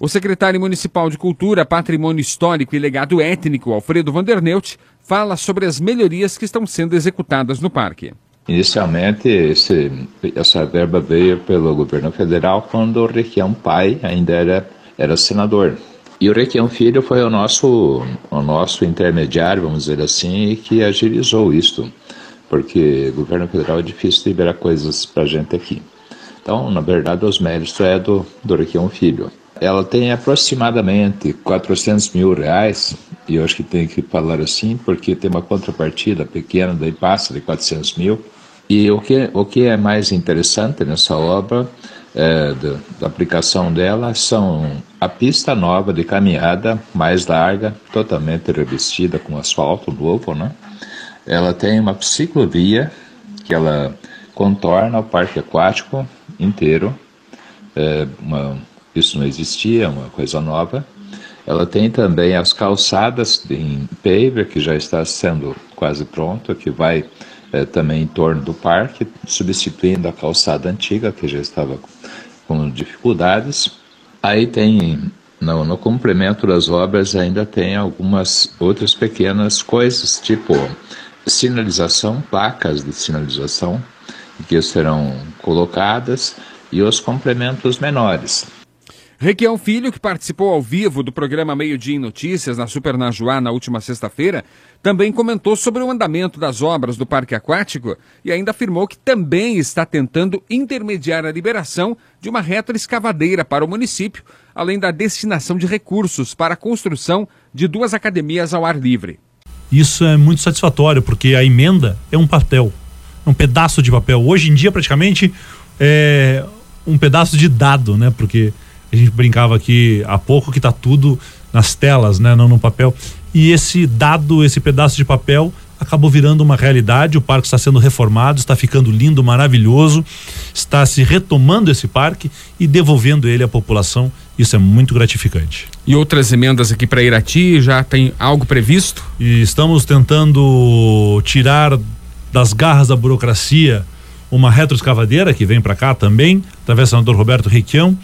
O secretário municipal de Cultura, Patrimônio Histórico e Legado Étnico, Alfredo Vanderneut, fala sobre as melhorias que estão sendo executadas no parque. Inicialmente, esse, essa verba veio pelo governo federal quando o Requião pai ainda era, era senador. E o Requião Filho foi o nosso, o nosso intermediário, vamos dizer assim, que agilizou isto, porque o governo federal é difícil liberar coisas para a gente aqui. Então, na verdade, os méritos é do, do Requião Filho. Ela tem aproximadamente 400 mil reais, e eu acho que tem que falar assim, porque tem uma contrapartida pequena, daí passa de 400 mil. E o que, o que é mais interessante nessa obra, é, da, da aplicação dela, são a pista nova de caminhada, mais larga, totalmente revestida com asfalto novo, né? Ela tem uma ciclovia que ela contorna o parque aquático inteiro, é uma isso não existia, é uma coisa nova. Ela tem também as calçadas em paver, que já está sendo quase pronto, que vai é, também em torno do parque, substituindo a calçada antiga, que já estava com dificuldades. Aí tem, no, no complemento das obras, ainda tem algumas outras pequenas coisas, tipo sinalização, placas de sinalização, que serão colocadas, e os complementos menores. Requião Filho, que participou ao vivo do programa Meio Dia em Notícias na Super Najuá na última sexta-feira, também comentou sobre o andamento das obras do Parque Aquático e ainda afirmou que também está tentando intermediar a liberação de uma retroescavadeira para o município, além da destinação de recursos para a construção de duas academias ao ar livre. Isso é muito satisfatório, porque a emenda é um papel, é um pedaço de papel. Hoje em dia, praticamente, é um pedaço de dado, né? Porque a gente brincava aqui há pouco que está tudo nas telas, né, não no papel. E esse dado, esse pedaço de papel acabou virando uma realidade. O parque está sendo reformado, está ficando lindo, maravilhoso, está se retomando esse parque e devolvendo ele à população. Isso é muito gratificante. E outras emendas aqui para Irati já tem algo previsto? E estamos tentando tirar das garras da burocracia uma retroescavadeira que vem para cá também, através do senador Roberto Requião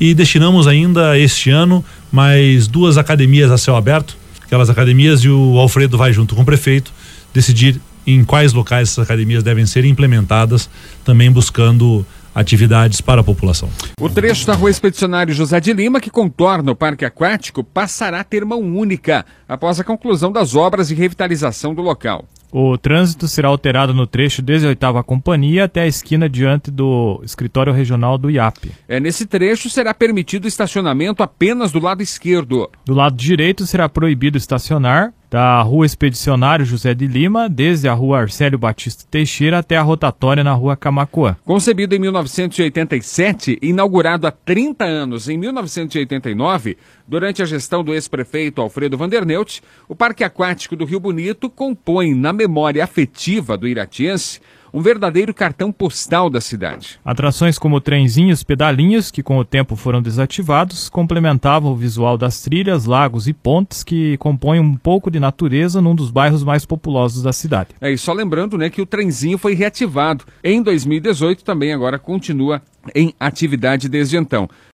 e destinamos ainda este ano mais duas academias a céu aberto, aquelas academias e o Alfredo vai junto com o prefeito decidir em quais locais essas academias devem ser implementadas, também buscando atividades para a população. O trecho da rua Expedicionário José de Lima, que contorna o Parque Aquático, passará a ter mão única após a conclusão das obras de revitalização do local. O trânsito será alterado no trecho desde a oitava companhia até a esquina diante do escritório regional do IAP. É, nesse trecho será permitido estacionamento apenas do lado esquerdo. Do lado direito será proibido estacionar da Rua Expedicionário José de Lima, desde a Rua Arcélio Batista Teixeira até a rotatória na Rua Camacoa. Concebido em 1987 e inaugurado há 30 anos em 1989, durante a gestão do ex-prefeito Alfredo Vanderneut, o Parque Aquático do Rio Bonito compõe na memória afetiva do iratiense um verdadeiro cartão postal da cidade. Atrações como trenzinhos, pedalinhos, que com o tempo foram desativados, complementavam o visual das trilhas, lagos e pontes que compõem um pouco de natureza num dos bairros mais populosos da cidade. É, e só lembrando né, que o trenzinho foi reativado em 2018, também agora continua em atividade desde então.